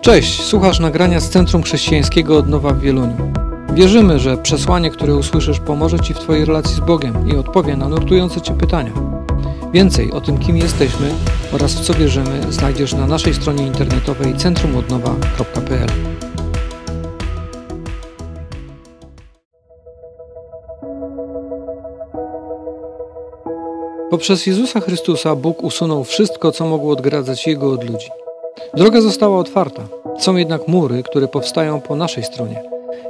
Cześć, słuchasz nagrania z Centrum Chrześcijańskiego Odnowa w Wieluniu. Wierzymy, że przesłanie, które usłyszysz, pomoże Ci w Twojej relacji z Bogiem i odpowie na nurtujące Cię pytania. Więcej o tym, kim jesteśmy oraz w co wierzymy, znajdziesz na naszej stronie internetowej centrumodnowa.pl. Poprzez Jezusa Chrystusa Bóg usunął wszystko, co mogło odgradzać Jego od ludzi. Droga została otwarta. Są jednak mury, które powstają po naszej stronie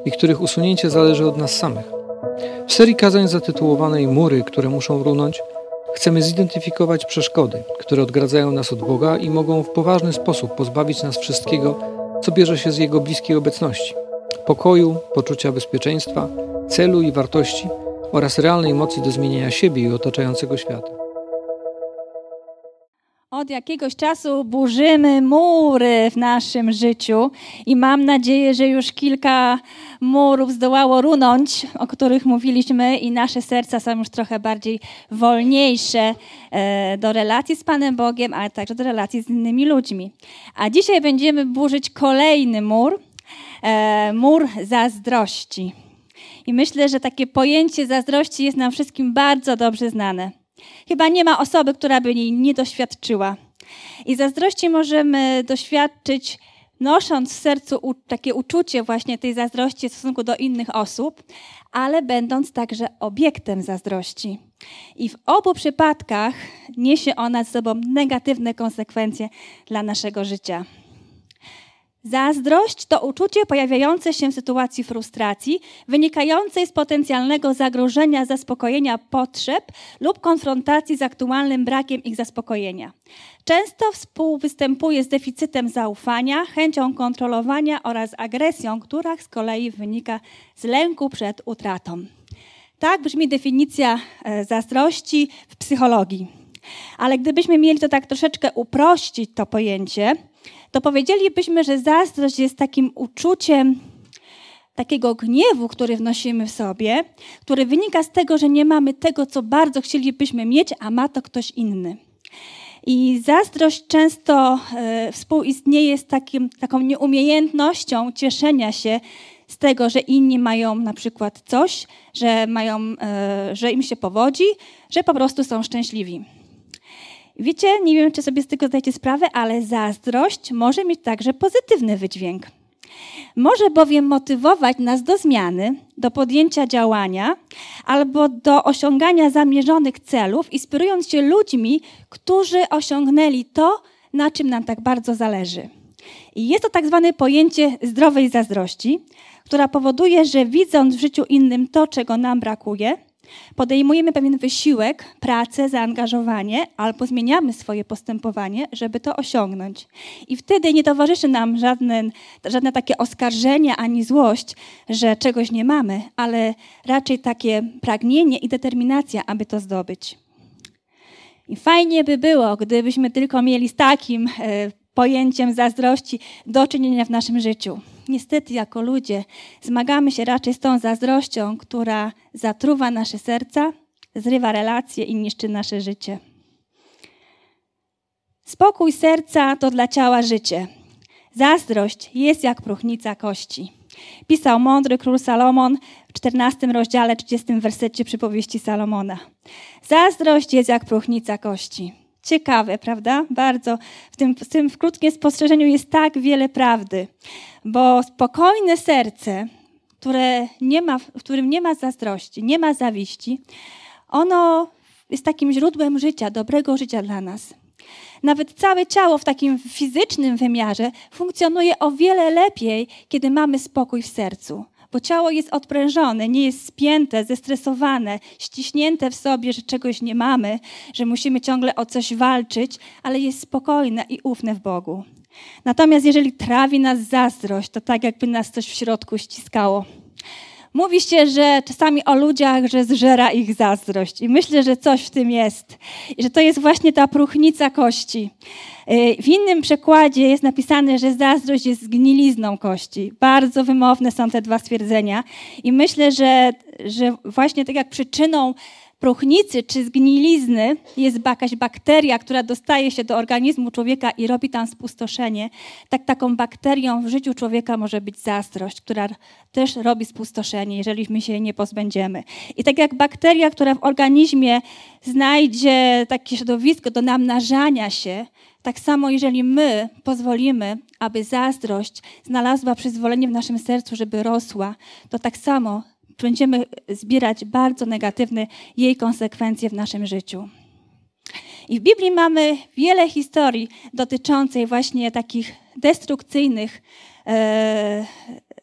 i których usunięcie zależy od nas samych. W serii kazań zatytułowanej Mury, które muszą runąć, chcemy zidentyfikować przeszkody, które odgradzają nas od Boga i mogą w poważny sposób pozbawić nas wszystkiego, co bierze się z Jego bliskiej obecności pokoju, poczucia bezpieczeństwa, celu i wartości oraz realnej mocy do zmienienia siebie i otaczającego świata. Od jakiegoś czasu burzymy mury w naszym życiu i mam nadzieję, że już kilka murów zdołało runąć, o których mówiliśmy, i nasze serca są już trochę bardziej wolniejsze e, do relacji z Panem Bogiem, ale także do relacji z innymi ludźmi. A dzisiaj będziemy burzyć kolejny mur, e, mur zazdrości. I myślę, że takie pojęcie zazdrości jest nam wszystkim bardzo dobrze znane. Chyba nie ma osoby, która by jej nie doświadczyła. I zazdrości możemy doświadczyć, nosząc w sercu takie uczucie właśnie tej zazdrości w stosunku do innych osób, ale będąc także obiektem zazdrości. I w obu przypadkach niesie ona z sobą negatywne konsekwencje dla naszego życia. Zazdrość to uczucie pojawiające się w sytuacji frustracji, wynikającej z potencjalnego zagrożenia zaspokojenia potrzeb lub konfrontacji z aktualnym brakiem ich zaspokojenia. Często współwystępuje z deficytem zaufania, chęcią kontrolowania oraz agresją, która z kolei wynika z lęku przed utratą. Tak brzmi definicja e, zazdrości w psychologii. Ale gdybyśmy mieli to tak troszeczkę uprościć, to pojęcie, to powiedzielibyśmy, że zazdrość jest takim uczuciem takiego gniewu, który wnosimy w sobie, który wynika z tego, że nie mamy tego, co bardzo chcielibyśmy mieć, a ma to ktoś inny. I zazdrość często e, współistnieje z takim, taką nieumiejętnością cieszenia się z tego, że inni mają na przykład coś, że, mają, e, że im się powodzi, że po prostu są szczęśliwi. Wiecie, nie wiem, czy sobie z tego zdajecie sprawę, ale zazdrość może mieć także pozytywny wydźwięk. Może bowiem motywować nas do zmiany, do podjęcia działania albo do osiągania zamierzonych celów, inspirując się ludźmi, którzy osiągnęli to, na czym nam tak bardzo zależy. I jest to tak zwane pojęcie zdrowej zazdrości, która powoduje, że widząc w życiu innym to, czego nam brakuje, Podejmujemy pewien wysiłek, pracę, zaangażowanie, albo zmieniamy swoje postępowanie, żeby to osiągnąć. I wtedy nie towarzyszy nam żadne, żadne takie oskarżenie ani złość, że czegoś nie mamy, ale raczej takie pragnienie i determinacja, aby to zdobyć. I fajnie by było, gdybyśmy tylko mieli z takim e, pojęciem zazdrości do czynienia w naszym życiu. Niestety, jako ludzie, zmagamy się raczej z tą zazdrością, która zatruwa nasze serca, zrywa relacje i niszczy nasze życie. Spokój serca to dla ciała życie. Zazdrość jest jak próchnica kości. Pisał mądry król Salomon w 14 rozdziale, 30 wersecie przypowieści Salomona. Zazdrość jest jak próchnica kości. Ciekawe, prawda? Bardzo. W tym, w tym krótkim spostrzeżeniu jest tak wiele prawdy, bo spokojne serce, które nie ma, w którym nie ma zazdrości, nie ma zawiści, ono jest takim źródłem życia, dobrego życia dla nas. Nawet całe ciało w takim fizycznym wymiarze funkcjonuje o wiele lepiej, kiedy mamy spokój w sercu bo ciało jest odprężone, nie jest spięte, zestresowane, ściśnięte w sobie, że czegoś nie mamy, że musimy ciągle o coś walczyć, ale jest spokojne i ufne w Bogu. Natomiast jeżeli trawi nas zazdrość, to tak jakby nas coś w środku ściskało. Mówi się, że czasami o ludziach, że zżera ich zazdrość. I myślę, że coś w tym jest. I że to jest właśnie ta próchnica kości. Y, w innym przekładzie jest napisane, że zazdrość jest zgnilizną kości. Bardzo wymowne są te dwa stwierdzenia. I myślę, że, że właśnie tak jak przyczyną próchnicy czy zgnilizny jest jakaś bakteria, która dostaje się do organizmu człowieka i robi tam spustoszenie, tak taką bakterią w życiu człowieka może być zazdrość, która też robi spustoszenie, jeżeli my się jej nie pozbędziemy. I tak jak bakteria, która w organizmie znajdzie takie środowisko do namnażania się, tak samo jeżeli my pozwolimy, aby zazdrość znalazła przyzwolenie w naszym sercu, żeby rosła, to tak samo będziemy zbierać bardzo negatywne jej konsekwencje w naszym życiu. I w Biblii mamy wiele historii dotyczących właśnie takich destrukcyjnych e,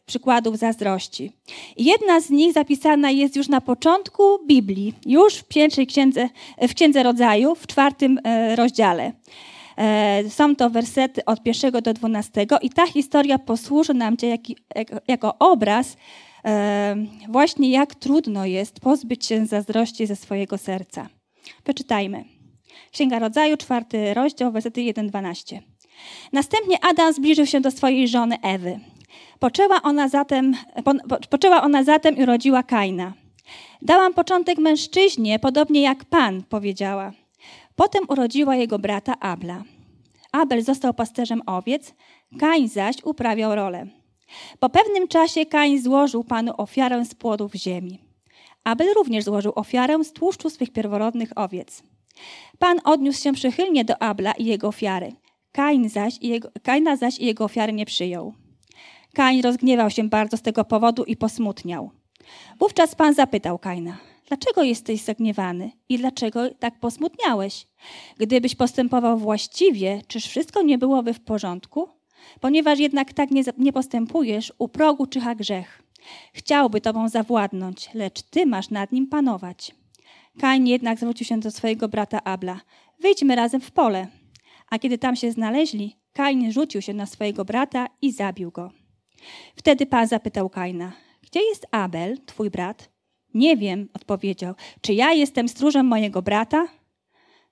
przykładów zazdrości. I jedna z nich zapisana jest już na początku Biblii, już w pierwszej księdze, w księdze rodzaju, w czwartym e, rozdziale. E, są to wersety od pierwszego do dwunastego i ta historia posłuży nam jako obraz właśnie jak trudno jest pozbyć się zazdrości ze swojego serca. Przeczytajmy. Księga Rodzaju, czwarty rozdział, wersety 1-12. Następnie Adam zbliżył się do swojej żony Ewy. Poczęła ona zatem, po, poczęła ona zatem i urodziła Kaina. Dałam początek mężczyźnie, podobnie jak Pan, powiedziała. Potem urodziła jego brata Abla. Abel został pasterzem owiec, Kain zaś uprawiał rolę. Po pewnym czasie Kain złożył Panu ofiarę z płodów ziemi. Abel również złożył ofiarę z tłuszczu swych pierworodnych owiec. Pan odniósł się przychylnie do Abla i jego ofiary. Kain zaś i jego, Kaina zaś i jego ofiary nie przyjął. Kain rozgniewał się bardzo z tego powodu i posmutniał. Wówczas Pan zapytał Kaina, dlaczego jesteś zagniewany i dlaczego tak posmutniałeś? Gdybyś postępował właściwie, czyż wszystko nie byłoby w porządku? Ponieważ jednak tak nie, nie postępujesz, u progu czyha grzech. Chciałby tobą zawładnąć, lecz ty masz nad nim panować. Kain jednak zwrócił się do swojego brata Abla. Wyjdźmy razem w pole. A kiedy tam się znaleźli, Kain rzucił się na swojego brata i zabił go. Wtedy Pan zapytał Kaina, gdzie jest Abel, twój brat? Nie wiem, odpowiedział. Czy ja jestem stróżem mojego brata?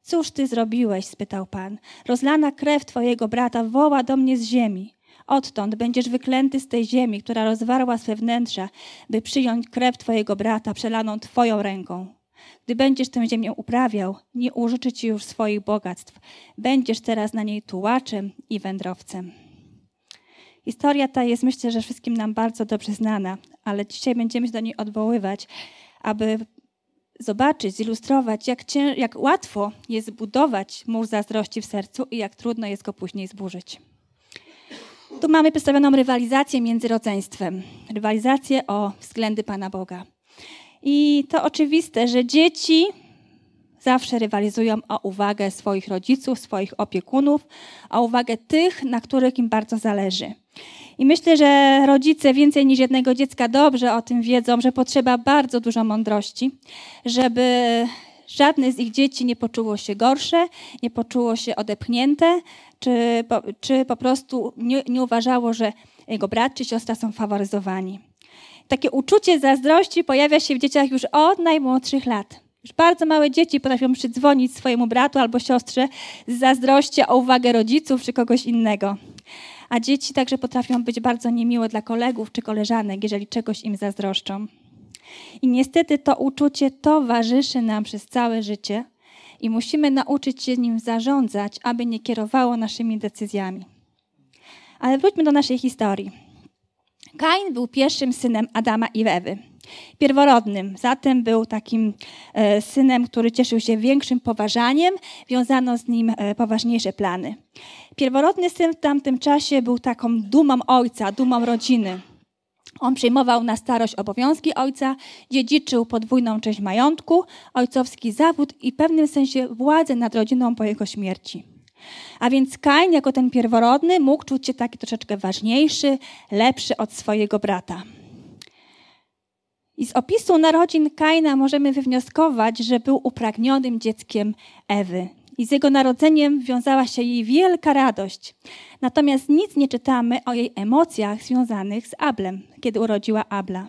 Cóż ty zrobiłeś? spytał Pan. Rozlana krew twojego brata woła do mnie z ziemi. Odtąd będziesz wyklęty z tej ziemi, która rozwarła swe wnętrza, by przyjąć krew twojego brata przelaną twoją ręką. Gdy będziesz tę ziemię uprawiał, nie użyczy ci już swoich bogactw. Będziesz teraz na niej tułaczem i wędrowcem. Historia ta jest myślę, że wszystkim nam bardzo dobrze znana, ale dzisiaj będziemy się do niej odwoływać, aby zobaczyć, zilustrować, jak, cię, jak łatwo jest budować mur zazdrości w sercu i jak trudno jest go później zburzyć. Tu mamy przedstawioną rywalizację między rodzeństwem, rywalizację o względy Pana Boga. I to oczywiste, że dzieci zawsze rywalizują o uwagę swoich rodziców, swoich opiekunów, o uwagę tych, na których im bardzo zależy. I myślę, że rodzice więcej niż jednego dziecka dobrze o tym wiedzą, że potrzeba bardzo dużo mądrości, żeby żadne z ich dzieci nie poczuło się gorsze, nie poczuło się odepchnięte, czy po, czy po prostu nie, nie uważało, że jego brat czy siostra są faworyzowani. Takie uczucie zazdrości pojawia się w dzieciach już od najmłodszych lat. Już bardzo małe dzieci potrafią przydzwonić swojemu bratu albo siostrze z zazdrości o uwagę rodziców czy kogoś innego a dzieci także potrafią być bardzo niemiłe dla kolegów czy koleżanek, jeżeli czegoś im zazdroszczą. I niestety to uczucie towarzyszy nam przez całe życie i musimy nauczyć się nim zarządzać, aby nie kierowało naszymi decyzjami. Ale wróćmy do naszej historii. Kain był pierwszym synem Adama i Ewy pierworodnym. Zatem był takim e, synem, który cieszył się większym poważaniem, wiązano z nim e, poważniejsze plany. Pierworodny syn w tamtym czasie był taką dumą ojca, dumą rodziny. On przyjmował na starość obowiązki ojca, dziedziczył podwójną część majątku, ojcowski zawód i w pewnym sensie władzę nad rodziną po jego śmierci. A więc Kain, jako ten pierworodny, mógł czuć się taki troszeczkę ważniejszy, lepszy od swojego brata. I z opisu narodzin Kaina możemy wywnioskować, że był upragnionym dzieckiem Ewy. I z jego narodzeniem wiązała się jej wielka radość. Natomiast nic nie czytamy o jej emocjach związanych z Ablem, kiedy urodziła Abla.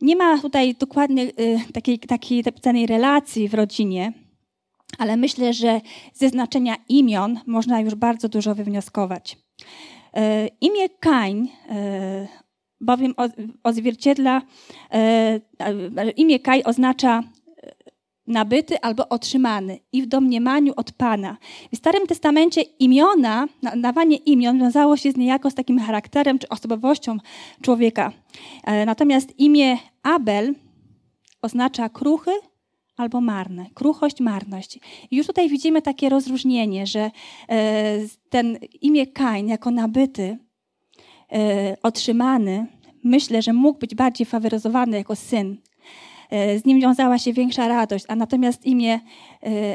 Nie ma tutaj dokładnie y, takiej, takiej napisanej relacji w rodzinie, ale myślę, że ze znaczenia imion można już bardzo dużo wywnioskować. Y, imię Kain y, bowiem odzwierciedla, e, imię Kaj oznacza nabyty albo otrzymany i w domniemaniu od Pana. W Starym Testamencie imiona, dawanie imion wiązało się z niejako z takim charakterem czy osobowością człowieka. E, natomiast imię Abel oznacza kruchy albo marne. Kruchość, marność. I już tutaj widzimy takie rozróżnienie, że e, ten imię Kain jako nabyty, e, otrzymany, myślę, że mógł być bardziej faworyzowany jako syn E, z nim wiązała się większa radość, a natomiast imię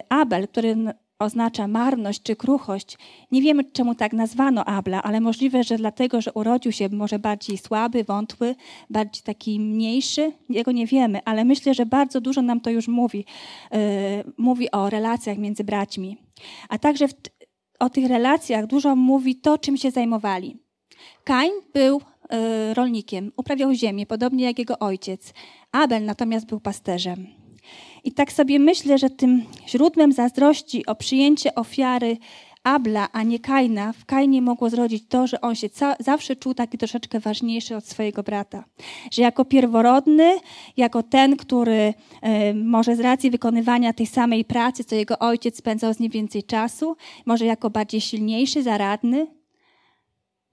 Abel, który oznacza marność czy kruchość, nie wiemy czemu tak nazwano Abla, ale możliwe, że dlatego, że urodził się może bardziej słaby, wątły, bardziej taki mniejszy, jego nie wiemy, ale myślę, że bardzo dużo nam to już mówi. E, mówi o relacjach między braćmi. A także w, o tych relacjach dużo mówi to, czym się zajmowali. Kain był E, rolnikiem, uprawiał ziemię, podobnie jak jego ojciec. Abel natomiast był pasterzem. I tak sobie myślę, że tym źródłem zazdrości o przyjęcie ofiary Abla, a nie Kaina, w Kainie mogło zrodzić to, że on się zawsze czuł taki troszeczkę ważniejszy od swojego brata. Że jako pierworodny, jako ten, który y, może z racji wykonywania tej samej pracy, co jego ojciec spędzał z nim więcej czasu, może jako bardziej silniejszy, zaradny.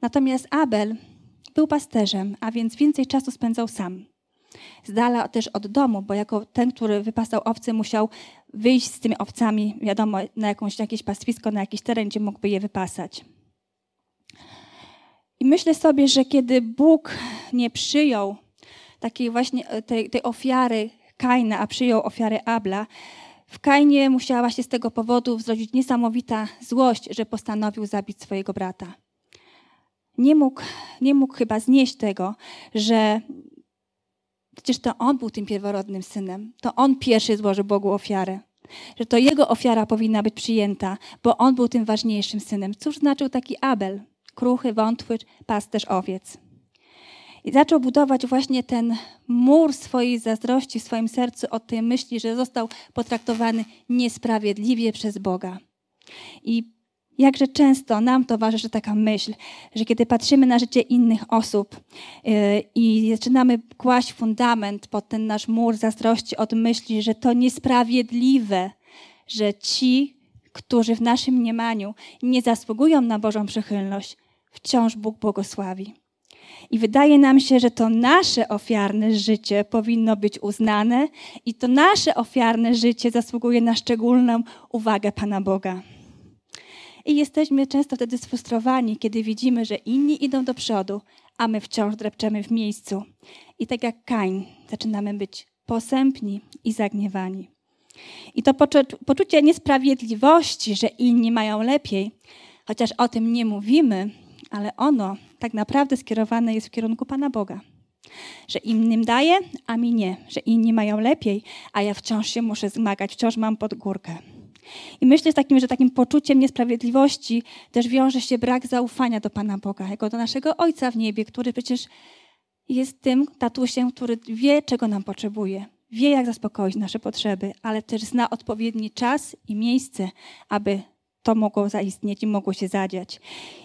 Natomiast Abel był pasterzem, a więc więcej czasu spędzał sam. Z dala też od domu, bo jako ten, który wypasał owce, musiał wyjść z tymi owcami, wiadomo, na jakąś, jakieś pastwisko, na jakiś teren, gdzie mógłby je wypasać. I myślę sobie, że kiedy Bóg nie przyjął takiej właśnie e, tej, tej ofiary Kaina, a przyjął ofiarę Abla, w Kainie musiała się z tego powodu zrodzić niesamowita złość, że postanowił zabić swojego brata nie mógł, nie mógł chyba znieść tego, że przecież to on był tym pierworodnym synem. To on pierwszy złożył Bogu ofiarę. Że to jego ofiara powinna być przyjęta, bo on był tym ważniejszym synem. Cóż znaczył taki Abel? Kruchy, wątły, pasterz owiec. I zaczął budować właśnie ten mur swojej zazdrości w swoim sercu od tej myśli, że został potraktowany niesprawiedliwie przez Boga. I Jakże często nam towarzyszy taka myśl, że kiedy patrzymy na życie innych osób yy, i zaczynamy kłaść fundament pod ten nasz mur zazdrości od myśli, że to niesprawiedliwe, że ci, którzy w naszym mniemaniu nie zasługują na Bożą przychylność, wciąż Bóg błogosławi. I wydaje nam się, że to nasze ofiarne życie powinno być uznane i to nasze ofiarne życie zasługuje na szczególną uwagę Pana Boga. I jesteśmy często wtedy sfrustrowani, kiedy widzimy, że inni idą do przodu, a my wciąż drepczemy w miejscu. I tak jak Kain, zaczynamy być posępni i zagniewani. I to poczucie niesprawiedliwości, że inni mają lepiej, chociaż o tym nie mówimy, ale ono tak naprawdę skierowane jest w kierunku Pana Boga. Że innym daje, a mi nie. Że inni mają lepiej, a ja wciąż się muszę zmagać, wciąż mam pod górkę. I myślę, takim, że takim poczuciem niesprawiedliwości też wiąże się brak zaufania do Pana Boga, jako do naszego Ojca w niebie, który przecież jest tym tatusiem, który wie, czego nam potrzebuje. Wie, jak zaspokoić nasze potrzeby, ale też zna odpowiedni czas i miejsce, aby to mogło zaistnieć i mogło się zadziać.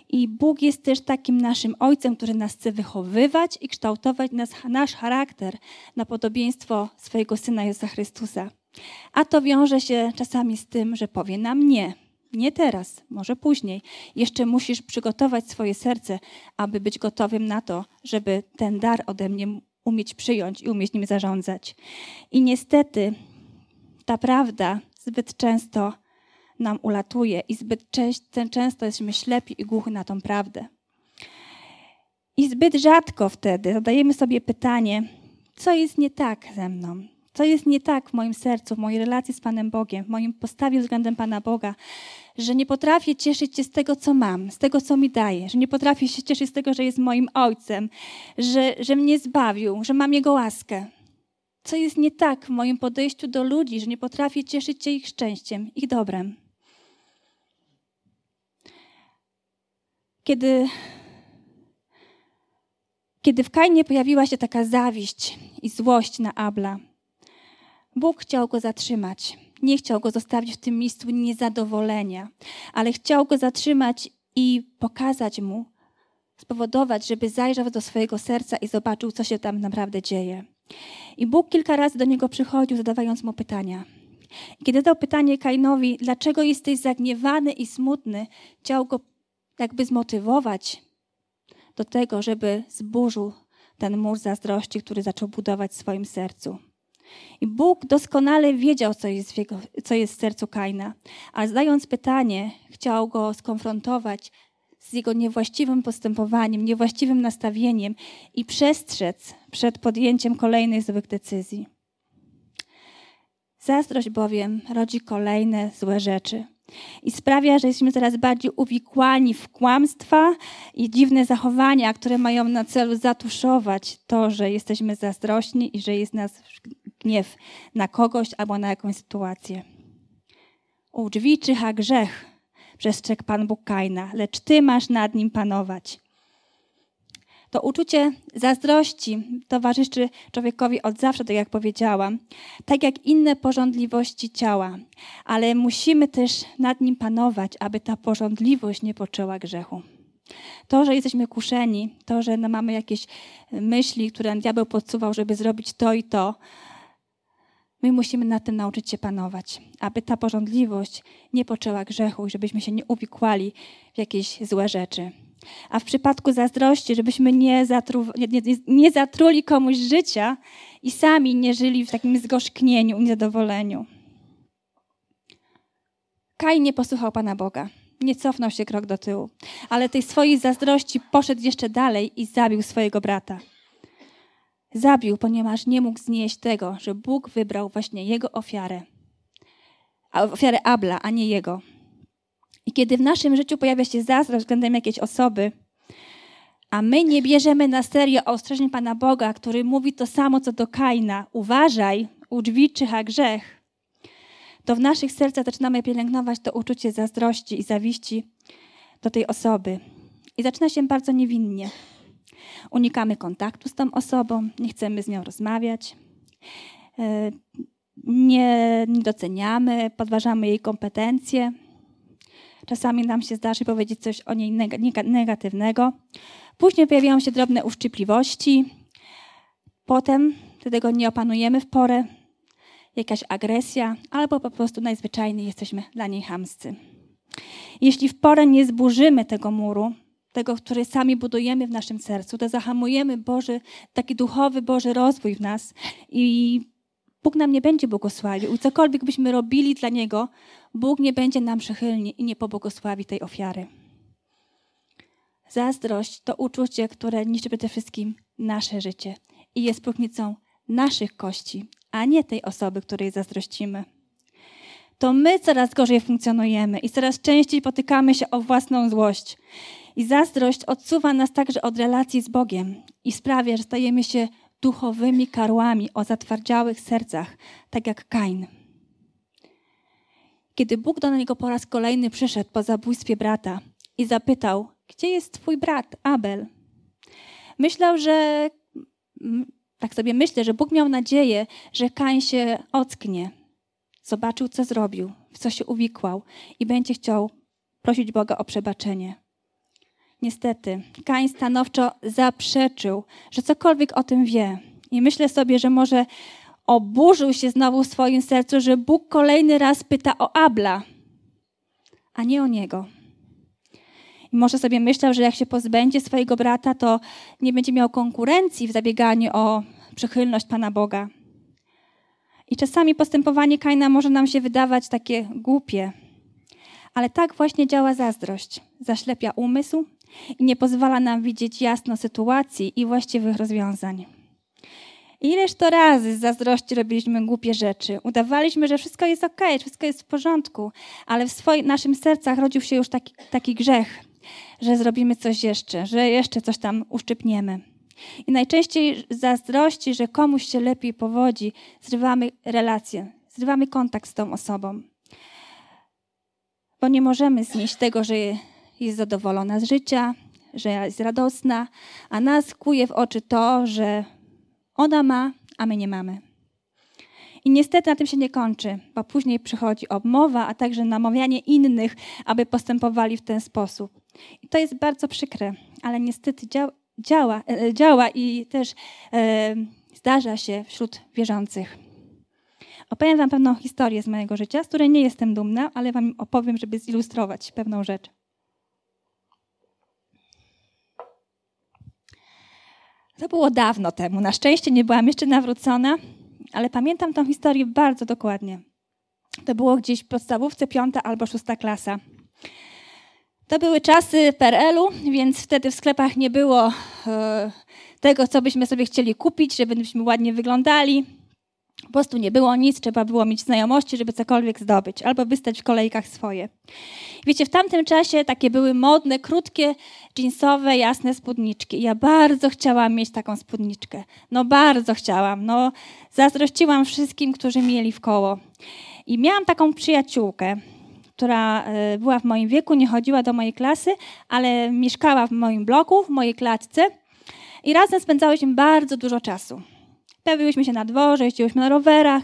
I Bóg jest też takim naszym Ojcem, który nas chce wychowywać i kształtować nas, nasz charakter na podobieństwo swojego Syna Jezusa Chrystusa. A to wiąże się czasami z tym, że powie nam nie. Nie teraz, może później. Jeszcze musisz przygotować swoje serce, aby być gotowym na to, żeby ten dar ode mnie umieć przyjąć i umieć nim zarządzać. I niestety ta prawda zbyt często nam ulatuje i zbyt często jesteśmy ślepi i głuchy na tą prawdę. I zbyt rzadko wtedy zadajemy sobie pytanie, co jest nie tak ze mną, co jest nie tak w moim sercu, w mojej relacji z Panem Bogiem, w moim postawie względem Pana Boga, że nie potrafię cieszyć się z tego, co mam, z tego, co mi daje, że nie potrafię się cieszyć z tego, że jest moim Ojcem, że, że mnie zbawił, że mam Jego łaskę. Co jest nie tak w moim podejściu do ludzi, że nie potrafię cieszyć się ich szczęściem, ich dobrem. Kiedy, kiedy w Kainie pojawiła się taka zawiść i złość na Abla, Bóg chciał go zatrzymać. Nie chciał go zostawić w tym miejscu niezadowolenia, ale chciał go zatrzymać i pokazać mu, spowodować, żeby zajrzał do swojego serca i zobaczył, co się tam naprawdę dzieje. I Bóg kilka razy do niego przychodził, zadawając mu pytania. I kiedy dał pytanie Kainowi, dlaczego jesteś zagniewany i smutny, chciał go jakby zmotywować do tego, żeby zburzył ten mur zazdrości, który zaczął budować w swoim sercu. I Bóg doskonale wiedział, co jest w, jego, co jest w sercu Kaina, a zadając pytanie, chciał go skonfrontować z jego niewłaściwym postępowaniem, niewłaściwym nastawieniem i przestrzec przed podjęciem kolejnych złych decyzji. Zazdrość bowiem rodzi kolejne złe rzeczy i sprawia, że jesteśmy coraz bardziej uwikłani w kłamstwa i dziwne zachowania, które mają na celu zatuszować to, że jesteśmy zazdrośni i że jest nas gniew na kogoś albo na jakąś sytuację. U drzwi czyha grzech, przestrzegł Pan Bóg Kaina, lecz Ty masz nad nim panować. To uczucie zazdrości towarzyszy człowiekowi od zawsze, tak jak powiedziałam, tak jak inne porządliwości ciała, ale musimy też nad nim panować, aby ta porządliwość nie poczęła grzechu. To, że jesteśmy kuszeni, to, że no mamy jakieś myśli, które diabeł podsuwał, żeby zrobić to i to, my musimy nad tym nauczyć się panować, aby ta porządliwość nie poczęła grzechu, żebyśmy się nie uwikłali w jakieś złe rzeczy. A w przypadku zazdrości, żebyśmy nie, zatru, nie, nie, nie zatruli komuś życia i sami nie żyli w takim zgorzknieniu i niezadowoleniu. Kaj nie posłuchał Pana Boga. Nie cofnął się krok do tyłu, ale tej swojej zazdrości poszedł jeszcze dalej i zabił swojego brata. Zabił, ponieważ nie mógł znieść tego, że Bóg wybrał właśnie jego ofiarę. Ofiarę Abla, a nie jego. I kiedy w naszym życiu pojawia się zazdrość względem jakiejś osoby, a my nie bierzemy na serio ostrzeżeń Pana Boga, który mówi to samo co do Kaina, uważaj, u drzwi czyha grzech, to w naszych sercach zaczynamy pielęgnować to uczucie zazdrości i zawiści do tej osoby. I zaczyna się bardzo niewinnie. Unikamy kontaktu z tą osobą, nie chcemy z nią rozmawiać, nie, nie doceniamy, podważamy jej kompetencje, Czasami nam się zdarzy powiedzieć coś o niej negatywnego. Później pojawiają się drobne uszczypliwości. Potem, gdy tego nie opanujemy w porę, jakaś agresja, albo po prostu najzwyczajniej jesteśmy dla niej hamscy. Jeśli w porę nie zburzymy tego muru, tego, który sami budujemy w naszym sercu, to zahamujemy Boży, taki duchowy Boży rozwój w nas i Bóg nam nie będzie błogosławił. Cokolwiek byśmy robili dla Niego, Bóg nie będzie nam przychylny i nie pobłogosławi tej ofiary. Zazdrość to uczucie, które niszczy przede wszystkim nasze życie i jest próchnicą naszych kości, a nie tej osoby, której zazdrościmy. To my coraz gorzej funkcjonujemy i coraz częściej potykamy się o własną złość. I zazdrość odsuwa nas także od relacji z Bogiem i sprawia, że stajemy się duchowymi karłami o zatwardziałych sercach, tak jak Kain. Kiedy Bóg do niego po raz kolejny przyszedł po zabójstwie brata i zapytał, gdzie jest twój brat Abel? Myślał, że tak sobie myślę, że Bóg miał nadzieję, że Kain się ocknie, zobaczył, co zrobił, w co się uwikłał i będzie chciał prosić Boga o przebaczenie. Niestety, Kain stanowczo zaprzeczył, że cokolwiek o tym wie. I myślę sobie, że może oburzył się znowu w swoim sercu, że Bóg kolejny raz pyta o Abla, a nie o niego. I może sobie myślał, że jak się pozbędzie swojego brata, to nie będzie miał konkurencji w zabieganiu o przychylność Pana Boga. I czasami postępowanie Kaina może nam się wydawać takie głupie, ale tak właśnie działa zazdrość. Zaślepia umysł i nie pozwala nam widzieć jasno sytuacji i właściwych rozwiązań. Ileż to razy z zazdrości robiliśmy głupie rzeczy. Udawaliśmy, że wszystko jest ok, wszystko jest w porządku, ale w swoim, naszym sercach rodził się już taki, taki grzech, że zrobimy coś jeszcze, że jeszcze coś tam uszczypniemy. I najczęściej z zazdrości, że komuś się lepiej powodzi, zrywamy relację, zrywamy kontakt z tą osobą. Bo nie możemy znieść tego, że jest zadowolona z życia, że jest radosna, a nas kuje w oczy to, że ona ma, a my nie mamy. I niestety na tym się nie kończy, bo później przychodzi obmowa, a także namawianie innych, aby postępowali w ten sposób. I to jest bardzo przykre, ale niestety działa, działa, działa i też e, zdarza się wśród wierzących. Opowiem Wam pewną historię z mojego życia, z której nie jestem dumna, ale Wam opowiem, żeby zilustrować pewną rzecz. To było dawno temu. Na szczęście nie byłam jeszcze nawrócona, ale pamiętam tą historię bardzo dokładnie. To było gdzieś w podstawówce piąta albo szósta klasa. To były czasy PRL-u, więc wtedy w sklepach nie było e, tego, co byśmy sobie chcieli kupić, żebyśmy ładnie wyglądali. Po prostu nie było nic, trzeba było mieć znajomości, żeby cokolwiek zdobyć, albo wystać w kolejkach swoje. Wiecie, w tamtym czasie takie były modne, krótkie, jeansowe, jasne spódniczki. Ja bardzo chciałam mieć taką spódniczkę. No bardzo chciałam. No, zazdrościłam wszystkim, którzy mieli w koło. I miałam taką przyjaciółkę, która e, była w moim wieku, nie chodziła do mojej klasy, ale mieszkała w moim bloku, w mojej klatce i razem spędzałyśmy bardzo dużo czasu. Bawiłyśmy się na dworze, jeździłyśmy na rowerach,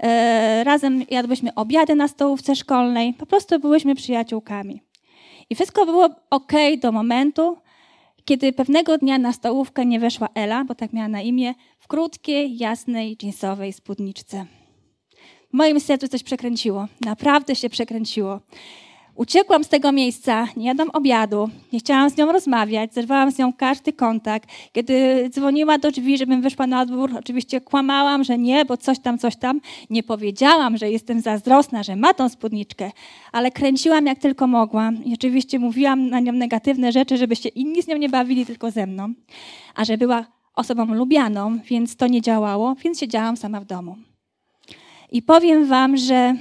e, razem jadłyśmy obiady na stołówce szkolnej, po prostu byłyśmy przyjaciółkami. I wszystko było ok do momentu, kiedy pewnego dnia na stołówkę nie weszła Ela, bo tak miała na imię, w krótkiej, jasnej, jeansowej spódniczce. W moim sercu coś przekręciło. Naprawdę się przekręciło. Uciekłam z tego miejsca, nie jadłam obiadu, nie chciałam z nią rozmawiać, zerwałam z nią każdy kontakt. Kiedy dzwoniła do drzwi, żebym wyszła na dwór, oczywiście kłamałam, że nie, bo coś tam, coś tam. Nie powiedziałam, że jestem zazdrosna, że ma tą spódniczkę, ale kręciłam jak tylko mogłam i oczywiście mówiłam na nią negatywne rzeczy, żeby się inni z nią nie bawili, tylko ze mną. A że była osobą lubianą, więc to nie działało, więc siedziałam sama w domu. I powiem wam, że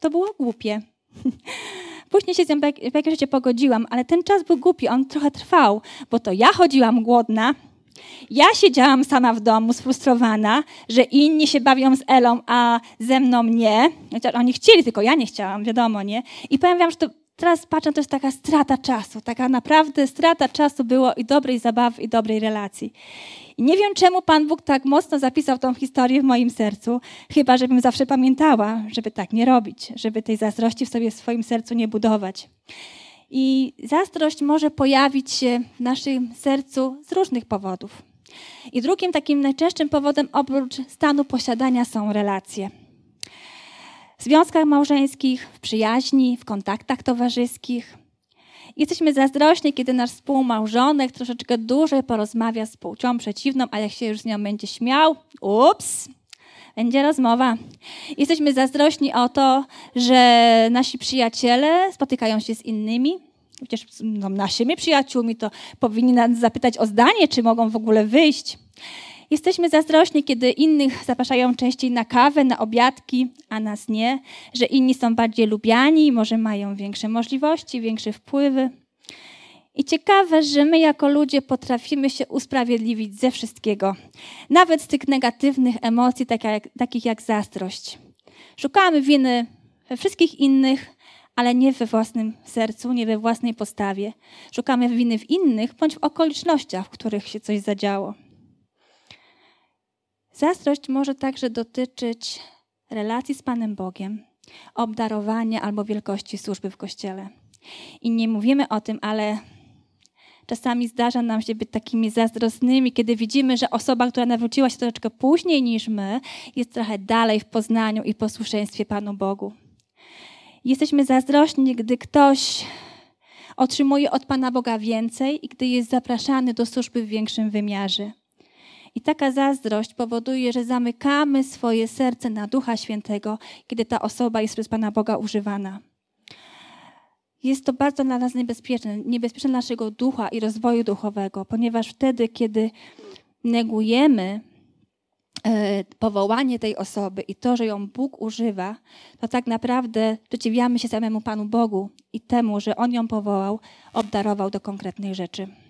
to było głupie. Później się z nią w jakimś razie pogodziłam, ale ten czas był głupi, on trochę trwał, bo to ja chodziłam głodna, ja siedziałam sama w domu sfrustrowana, że inni się bawią z Elą, a ze mną nie. Chociaż oni chcieli, tylko ja nie chciałam, wiadomo, nie? I powiem wam, że to teraz patrzę, to jest taka strata czasu, taka naprawdę strata czasu było i dobrej zabawy, i dobrej relacji. I nie wiem, czemu Pan Bóg tak mocno zapisał tą historię w moim sercu, chyba żebym zawsze pamiętała, żeby tak nie robić, żeby tej zazdrości w sobie w swoim sercu nie budować. I zazdrość może pojawić się w naszym sercu z różnych powodów. I drugim takim najczęstszym powodem oprócz stanu posiadania są relacje. W związkach małżeńskich, w przyjaźni, w kontaktach towarzyskich, Jesteśmy zazdrośni, kiedy nasz współmałżonek troszeczkę dłużej porozmawia z płcią przeciwną, a jak się już z nią będzie śmiał, ups, będzie rozmowa. Jesteśmy zazdrośni o to, że nasi przyjaciele spotykają się z innymi. Przecież naszymi przyjaciółmi to powinni nas zapytać o zdanie, czy mogą w ogóle wyjść. Jesteśmy zazdrośni, kiedy innych zapraszają częściej na kawę, na obiadki, a nas nie, że inni są bardziej lubiani, może mają większe możliwości, większe wpływy. I ciekawe, że my jako ludzie potrafimy się usprawiedliwić ze wszystkiego, nawet z tych negatywnych emocji, tak takich jak zazdrość. Szukamy winy we wszystkich innych, ale nie we własnym sercu, nie we własnej postawie. Szukamy winy w innych bądź w okolicznościach, w których się coś zadziało. Zazdrość może także dotyczyć relacji z Panem Bogiem, obdarowania albo wielkości służby w Kościele. I nie mówimy o tym, ale czasami zdarza nam się być takimi zazdrosnymi, kiedy widzimy, że osoba, która nawróciła się troszeczkę później niż my, jest trochę dalej w poznaniu i posłuszeństwie Panu Bogu. Jesteśmy zazdrośni, gdy ktoś otrzymuje od Pana Boga więcej i gdy jest zapraszany do służby w większym wymiarze. I taka zazdrość powoduje, że zamykamy swoje serce na Ducha Świętego, kiedy ta osoba jest przez Pana Boga używana. Jest to bardzo dla nas niebezpieczne, niebezpieczne dla naszego ducha i rozwoju duchowego, ponieważ wtedy, kiedy negujemy e, powołanie tej osoby i to, że ją Bóg używa, to tak naprawdę przeciwiamy się samemu Panu Bogu i temu, że On ją powołał, obdarował do konkretnych rzeczy.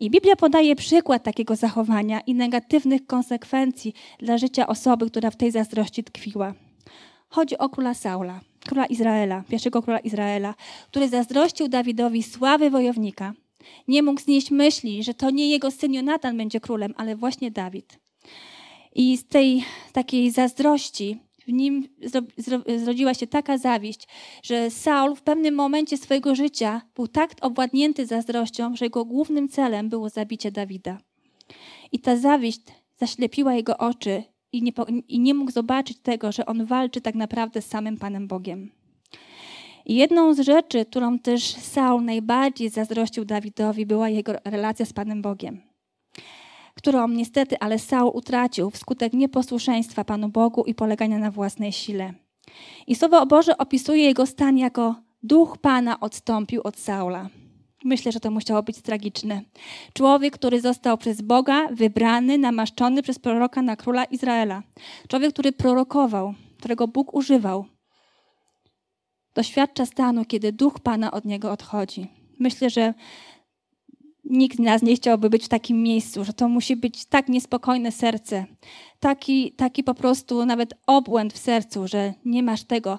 I Biblia podaje przykład takiego zachowania i negatywnych konsekwencji dla życia osoby, która w tej zazdrości tkwiła. Chodzi o króla Saula, króla Izraela, pierwszego króla Izraela, który zazdrościł Dawidowi sławy wojownika. Nie mógł znieść myśli, że to nie jego syn Jonatan będzie królem, ale właśnie Dawid. I z tej takiej zazdrości w nim zrodziła się taka zawiść, że Saul w pewnym momencie swojego życia był tak obładnięty zazdrością, że jego głównym celem było zabicie Dawida. I ta zawiść zaślepiła jego oczy i nie, i nie mógł zobaczyć tego, że on walczy tak naprawdę z samym Panem Bogiem. I jedną z rzeczy, którą też Saul najbardziej zazdrościł Dawidowi, była jego relacja z Panem Bogiem, którą niestety ale Saul utracił wskutek nieposłuszeństwa Panu Bogu i polegania na własnej sile. I Słowo Boże opisuje jego stan jako duch Pana odstąpił od Saula. Myślę, że to musiało być tragiczne. Człowiek, który został przez Boga wybrany, namaszczony przez proroka na króla Izraela. Człowiek, który prorokował, którego Bóg używał. Doświadcza stanu, kiedy duch Pana od niego odchodzi. Myślę, że nikt z nas nie chciałby być w takim miejscu, że to musi być tak niespokojne serce, taki, taki po prostu nawet obłęd w sercu, że nie masz tego,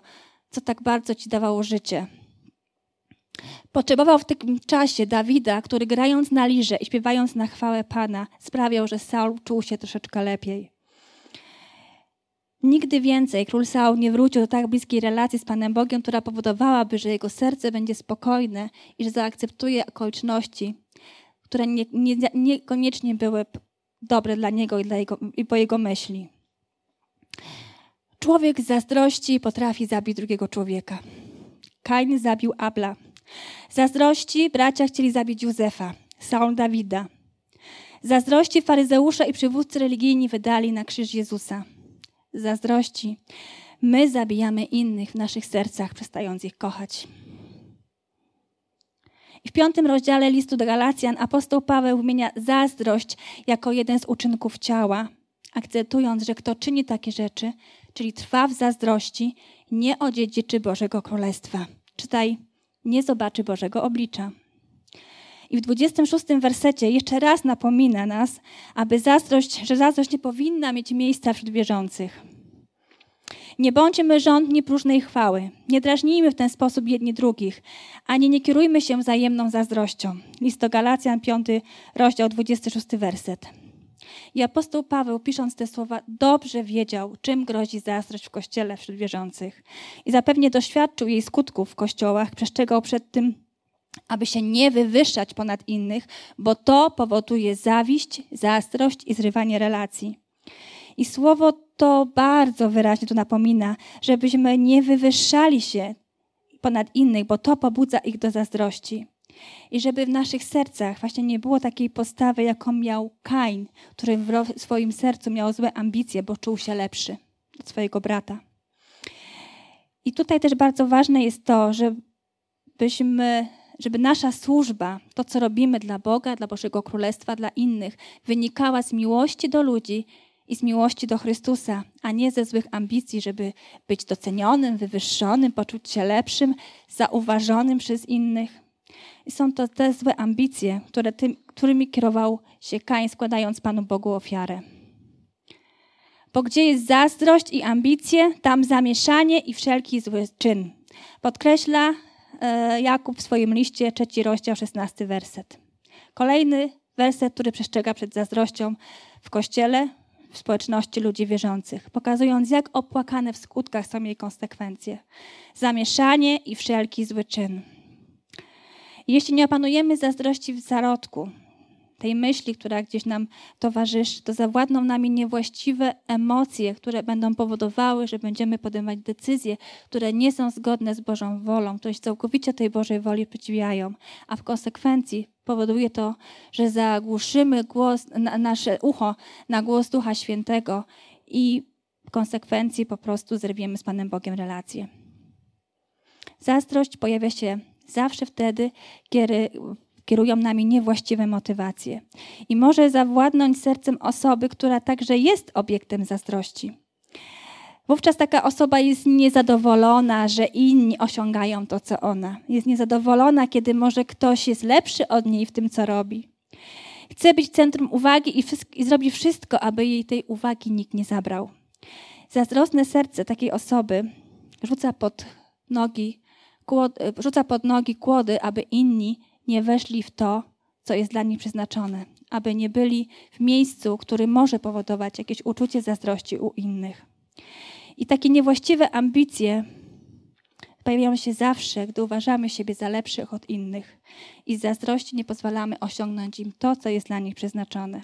co tak bardzo ci dawało życie. Potrzebował w tym czasie Dawida, który grając na lirze i śpiewając na chwałę Pana, sprawiał, że Saul czuł się troszeczkę lepiej. Nigdy więcej król Saul nie wrócił do tak bliskiej relacji z Panem Bogiem, która powodowałaby, że jego serce będzie spokojne i że zaakceptuje okoliczności, które nie, nie, niekoniecznie były dobre dla niego i, dla jego, i po jego myśli. Człowiek z zazdrości potrafi zabić drugiego człowieka. Kain zabił Abla. Zazdrości bracia chcieli zabić Józefa, Saul Dawida. Zazdrości faryzeusze i przywódcy religijni wydali na krzyż Jezusa. Zazdrości my zabijamy innych w naszych sercach, przestając ich kochać. W piątym rozdziale listu do Galacjan apostoł Paweł wymienia zazdrość jako jeden z uczynków ciała, akcentując, że kto czyni takie rzeczy, czyli trwa w zazdrości, nie odziedziczy Bożego Królestwa. Czytaj, nie zobaczy Bożego oblicza. I w 26 wersecie jeszcze raz napomina nas, aby zazdrość, że zazdrość nie powinna mieć miejsca wśród wierzących. Nie bądźmy żądni próżnej chwały. Nie drażnijmy w ten sposób jedni drugich, ani nie kierujmy się wzajemną zazdrością. List do Galacjan, 5 rozdział, 26 werset. I apostoł Paweł, pisząc te słowa, dobrze wiedział, czym grozi zazdrość w kościele wśród wierzących. I zapewnie doświadczył jej skutków w kościołach, przestrzegał przed tym, aby się nie wywyższać ponad innych, bo to powoduje zawiść, zazdrość i zrywanie relacji. I słowo to bardzo wyraźnie tu napomina, żebyśmy nie wywyższali się ponad innych, bo to pobudza ich do zazdrości. I żeby w naszych sercach właśnie nie było takiej postawy, jaką miał Kain, który w swoim sercu miał złe ambicje, bo czuł się lepszy od swojego brata. I tutaj też bardzo ważne jest to, żebyśmy, żeby nasza służba, to co robimy dla Boga, dla Bożego Królestwa, dla innych, wynikała z miłości do ludzi i z miłości do Chrystusa, a nie ze złych ambicji, żeby być docenionym, wywyższonym, poczuć się lepszym, zauważonym przez innych. I są to te złe ambicje, które tym, którymi kierował się Kain, składając Panu Bogu ofiarę. Bo gdzie jest zazdrość i ambicje, tam zamieszanie i wszelki zły czyn. Podkreśla e, Jakub w swoim liście, trzeci rozdział, szesnasty werset. Kolejny werset, który przestrzega przed zazdrością w Kościele, w społeczności ludzi wierzących, pokazując, jak opłakane w skutkach są jej konsekwencje. Zamieszanie i wszelki zły czyn. Jeśli nie opanujemy zazdrości w zarodku, tej myśli, która gdzieś nam towarzyszy, to zawładną nami niewłaściwe emocje, które będą powodowały, że będziemy podejmować decyzje, które nie są zgodne z Bożą wolą, które się całkowicie tej Bożej woli przeciwiają, a w konsekwencji powoduje to, że zagłuszymy głos, na, nasze ucho na głos Ducha Świętego i w konsekwencji po prostu zerwiemy z Panem Bogiem relacje. Zazdrość pojawia się zawsze wtedy, kiedy kierują nami niewłaściwe motywacje. I może zawładnąć sercem osoby, która także jest obiektem zazdrości. Wówczas taka osoba jest niezadowolona, że inni osiągają to, co ona. Jest niezadowolona, kiedy może ktoś jest lepszy od niej w tym, co robi. Chce być centrum uwagi i, i zrobi wszystko, aby jej tej uwagi nikt nie zabrał. Zazdrosne serce takiej osoby rzuca pod nogi, kłod, rzuca pod nogi kłody, aby inni nie weszli w to, co jest dla nich przeznaczone, aby nie byli w miejscu, który może powodować jakieś uczucie zazdrości u innych. I takie niewłaściwe ambicje pojawiają się zawsze, gdy uważamy siebie za lepszych od innych i z zazdrości nie pozwalamy osiągnąć im to, co jest dla nich przeznaczone.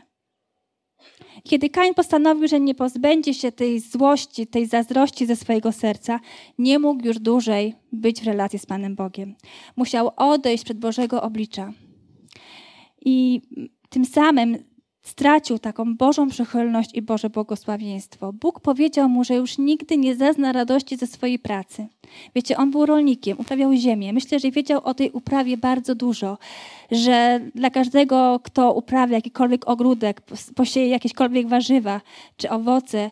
Kiedy Kain postanowił, że nie pozbędzie się tej złości, tej zazdrości ze swojego serca, nie mógł już dłużej być w relacji z Panem Bogiem. Musiał odejść przed Bożego oblicza. I tym samym stracił taką Bożą przychylność i Boże błogosławieństwo. Bóg powiedział mu, że już nigdy nie zazna radości ze swojej pracy. Wiecie, on był rolnikiem, uprawiał ziemię. Myślę, że wiedział o tej uprawie bardzo dużo, że dla każdego, kto uprawia jakikolwiek ogródek, posieje jakiekolwiek warzywa czy owoce,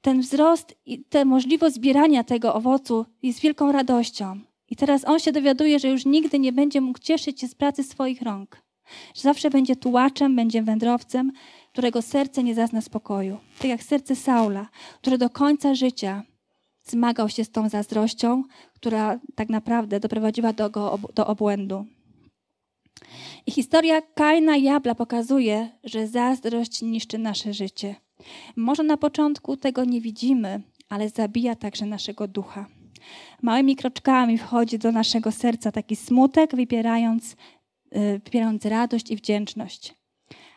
ten wzrost i ta możliwość zbierania tego owocu jest wielką radością. I teraz on się dowiaduje, że już nigdy nie będzie mógł cieszyć się z pracy swoich rąk. Że zawsze będzie tułaczem, będzie wędrowcem, którego serce nie zazna spokoju. Tak jak serce Saula, który do końca życia zmagał się z tą zazdrością, która tak naprawdę doprowadziła do, go, do obłędu. I historia Kaina i pokazuje, że zazdrość niszczy nasze życie. Może na początku tego nie widzimy, ale zabija także naszego ducha. Małymi kroczkami wchodzi do naszego serca taki smutek, wybierając Y, wybierając radość i wdzięczność.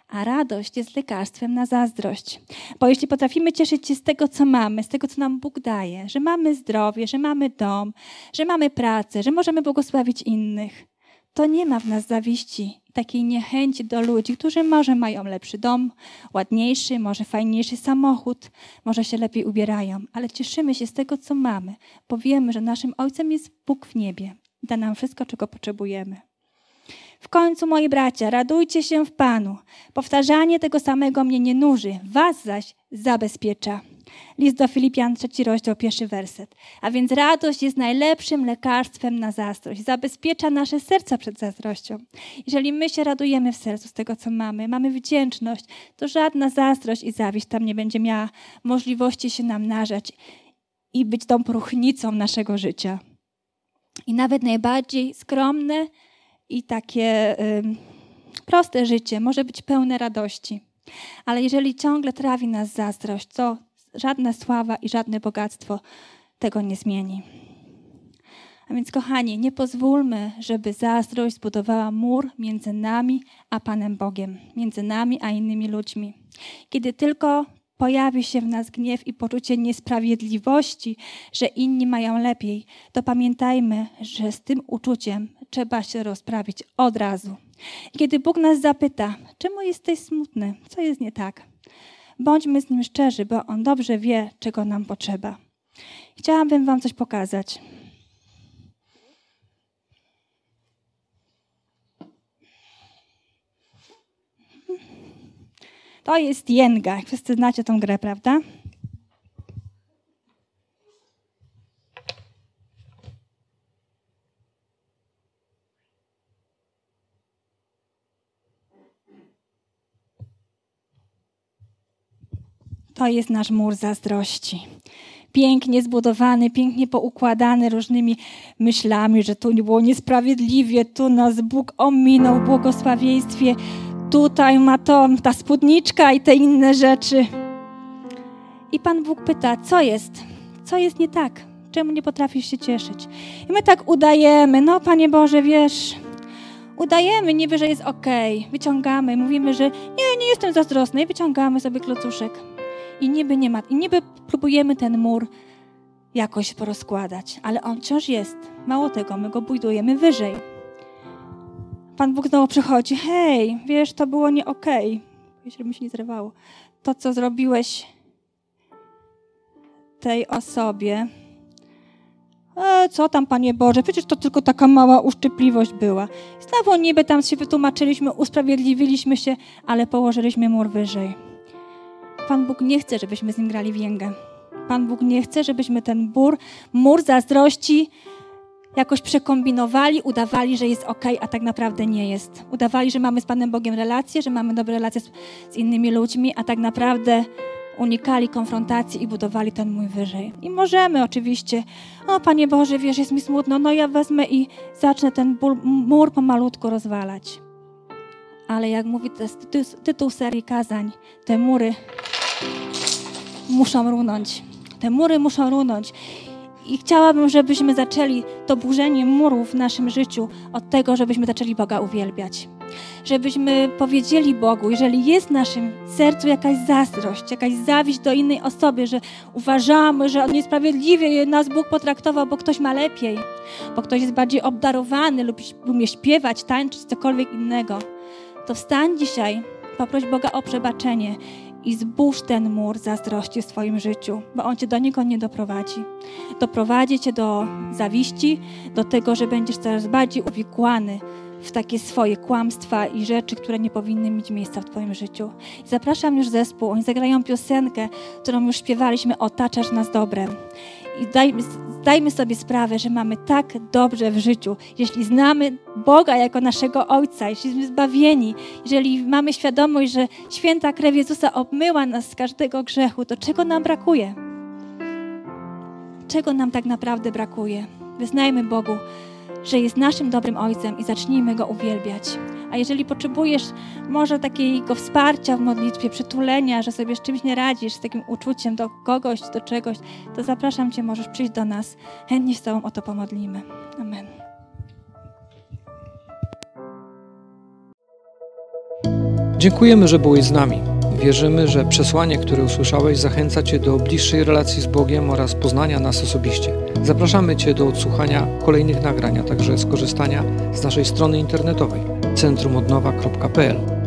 A radość jest lekarstwem na zazdrość. Bo jeśli potrafimy cieszyć się z tego, co mamy, z tego, co nam Bóg daje, że mamy zdrowie, że mamy dom, że mamy pracę, że możemy błogosławić innych, to nie ma w nas zawiści takiej niechęci do ludzi, którzy może mają lepszy dom, ładniejszy, może fajniejszy samochód, może się lepiej ubierają, ale cieszymy się z tego, co mamy, bo wiemy, że naszym Ojcem jest Bóg w niebie. Da nam wszystko, czego potrzebujemy. W końcu, moi bracia, radujcie się w Panu. Powtarzanie tego samego mnie nie nuży, was zaś zabezpiecza. List do Filipian, trzeci rozdział, pierwszy werset. A więc radość jest najlepszym lekarstwem na zazdrość. Zabezpiecza nasze serca przed zazdrością. Jeżeli my się radujemy w sercu z tego, co mamy, mamy wdzięczność, to żadna zazdrość i zawiść tam nie będzie miała możliwości się nam narzać i być tą próchnicą naszego życia. I nawet najbardziej skromne, i takie proste życie może być pełne radości. Ale jeżeli ciągle trawi nas zazdrość, to żadna sława i żadne bogactwo tego nie zmieni. A więc, kochani, nie pozwólmy, żeby zazdrość zbudowała mur między nami a Panem Bogiem, między nami a innymi ludźmi. Kiedy tylko pojawi się w nas gniew i poczucie niesprawiedliwości, że inni mają lepiej, to pamiętajmy, że z tym uczuciem trzeba się rozprawić od razu. I kiedy Bóg nas zapyta, czemu jesteś smutny, co jest nie tak, bądźmy z Nim szczerzy, bo On dobrze wie, czego nam potrzeba. Chciałabym Wam coś pokazać. To jest Jenga. Wszyscy znacie tą grę, prawda? To jest nasz mur zazdrości. Pięknie zbudowany, pięknie poukładany różnymi myślami, że tu było niesprawiedliwie, tu nas Bóg ominął w błogosławieństwie, tutaj ma to, ta spódniczka i te inne rzeczy. I Pan Bóg pyta, co jest? Co jest nie tak? Czemu nie potrafisz się cieszyć? I my tak udajemy, no Panie Boże, wiesz, udajemy niby, że jest okej, okay. wyciągamy, mówimy, że nie, nie jestem zazdrosny i wyciągamy sobie klocuszek. I niby nie ma, i niby próbujemy ten mur jakoś porozkładać, ale on wciąż jest. Mało tego, my go budujemy wyżej. Pan Bóg znowu przychodzi. Hej, wiesz, to było nie okej. Okay. Żeby mi się nie zrywało. To, co zrobiłeś tej osobie. E, co tam, Panie Boże, przecież to tylko taka mała uszczypliwość była. Znowu niby tam się wytłumaczyliśmy, usprawiedliwiliśmy się, ale położyliśmy mur wyżej. Pan Bóg nie chce, żebyśmy z nim grali w jęgę. Pan Bóg nie chce, żebyśmy ten bór, mur zazdrości jakoś przekombinowali, udawali, że jest ok, a tak naprawdę nie jest. Udawali, że mamy z Panem Bogiem relacje, że mamy dobre relacje z, z innymi ludźmi, a tak naprawdę unikali konfrontacji i budowali ten mój wyżej. I możemy oczywiście, o Panie Boże, wiesz, jest mi smutno, no ja wezmę i zacznę ten ból, mur pomalutku rozwalać. Ale jak mówi tytuł, tytuł serii kazań, te mury muszą runąć. Te mury muszą runąć. I chciałabym, żebyśmy zaczęli to burzenie murów w naszym życiu od tego, żebyśmy zaczęli Boga uwielbiać. żebyśmy powiedzieli Bogu, jeżeli jest w naszym sercu jakaś zazdrość, jakaś zawiść do innej osoby, że uważamy, że niesprawiedliwie nas Bóg potraktował, bo ktoś ma lepiej, bo ktoś jest bardziej obdarowany lub umie śpiewać, tańczyć, cokolwiek innego, to wstań dzisiaj, poproś Boga o przebaczenie i zbóż ten mur zazdrości w swoim życiu, bo on cię do niego nie doprowadzi. Doprowadzi cię do zawiści, do tego, że będziesz coraz bardziej uwikłany w takie swoje kłamstwa i rzeczy, które nie powinny mieć miejsca w Twoim życiu. Zapraszam już zespół, oni zagrają piosenkę, którą już śpiewaliśmy, Otaczasz nas dobrem. I dajmy, zdajmy sobie sprawę, że mamy tak dobrze w życiu, jeśli znamy Boga jako naszego Ojca, jeśli jesteśmy zbawieni, jeżeli mamy świadomość, że święta krew Jezusa obmyła nas z każdego grzechu, to czego nam brakuje? Czego nam tak naprawdę brakuje? Wyznajmy Bogu, że jest naszym dobrym Ojcem i zacznijmy Go uwielbiać. A jeżeli potrzebujesz może takiego wsparcia w modlitwie, przytulenia, że sobie z czymś nie radzisz, z takim uczuciem do kogoś, do czegoś, to zapraszam Cię, możesz przyjść do nas. Chętnie z Tobą o to pomodlimy. Amen. Dziękujemy, że byłeś z nami. Wierzymy, że przesłanie, które usłyszałeś, zachęca Cię do bliższej relacji z Bogiem oraz poznania nas osobiście. Zapraszamy Cię do odsłuchania kolejnych nagrań, a także skorzystania z naszej strony internetowej centrumodnowa.pl.